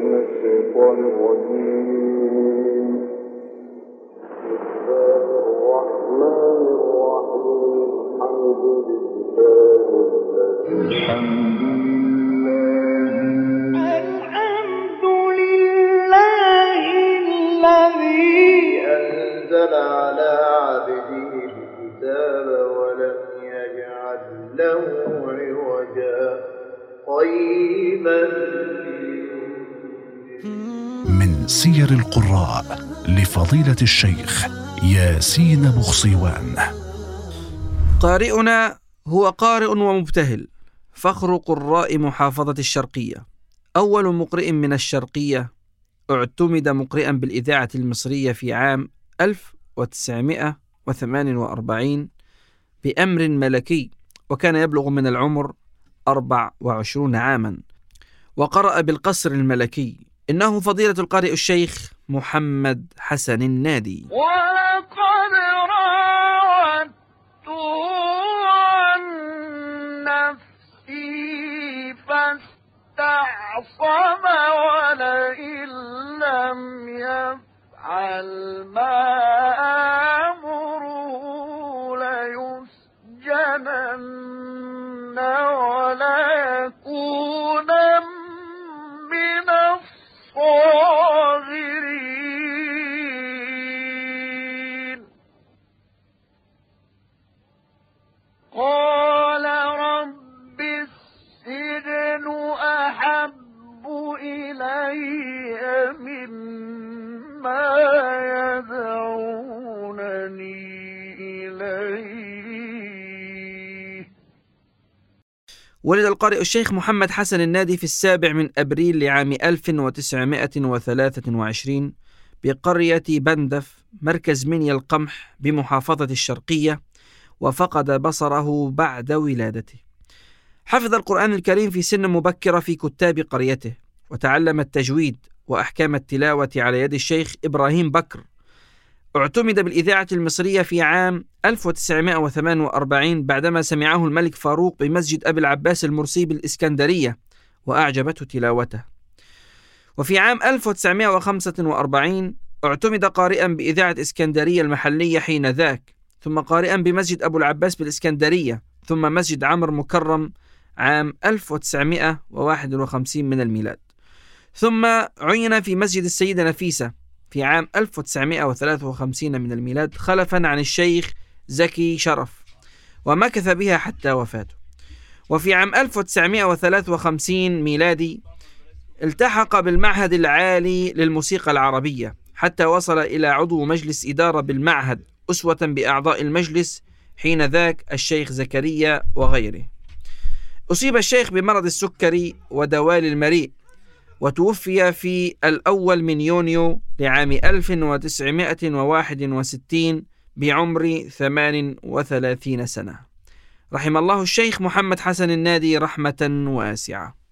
من الشيطان الرجيم بسم الله الرحمن الرحيم الحمد لله الحمد الحمد لله الذي أنزل على عبده الكتاب ولم يجعل له عوجا. قيما من سير القراء لفضيلة الشيخ ياسين بخصيوان. قارئنا هو قارئ ومبتهل فخر قراء محافظة الشرقية. أول مقرئ من الشرقية اعتمد مقرئا بالإذاعة المصرية في عام 1948 بأمر ملكي وكان يبلغ من العمر 24 عاما وقرأ بالقصر الملكي. إنه فضيلة القارئ الشيخ محمد حسن النادي. ولقد راودته عن نفسي فاستعصم ولئن لم يفعل ما آمره ليسجنن وليكونن الصاغرين قال رب السجن أحب إلي مما ولد القارئ الشيخ محمد حسن النادي في السابع من أبريل لعام 1923 بقرية بندف مركز منيا القمح بمحافظة الشرقية وفقد بصره بعد ولادته. حفظ القرآن الكريم في سن مبكرة في كتاب قريته وتعلم التجويد وأحكام التلاوة على يد الشيخ إبراهيم بكر اعتمد بالإذاعة المصرية في عام 1948 بعدما سمعه الملك فاروق بمسجد أبي العباس المرسي بالإسكندرية وأعجبته تلاوته. وفي عام 1945 اعتمد قارئا بإذاعة إسكندرية المحلية حين ذاك ثم قارئا بمسجد أبو العباس بالإسكندرية ثم مسجد عمر مكرم عام 1951 من الميلاد. ثم عين في مسجد السيدة نفيسة في عام 1953 من الميلاد خلفا عن الشيخ زكي شرف ومكث بها حتى وفاته. وفي عام 1953 ميلادي التحق بالمعهد العالي للموسيقى العربية حتى وصل إلى عضو مجلس إدارة بالمعهد أسوة بأعضاء المجلس حين ذاك الشيخ زكريا وغيره. أصيب الشيخ بمرض السكري ودوال المريء. وتوفي في الأول من يونيو لعام 1961 بعمر 38 سنة. رحم الله الشيخ محمد حسن النادي رحمة واسعة.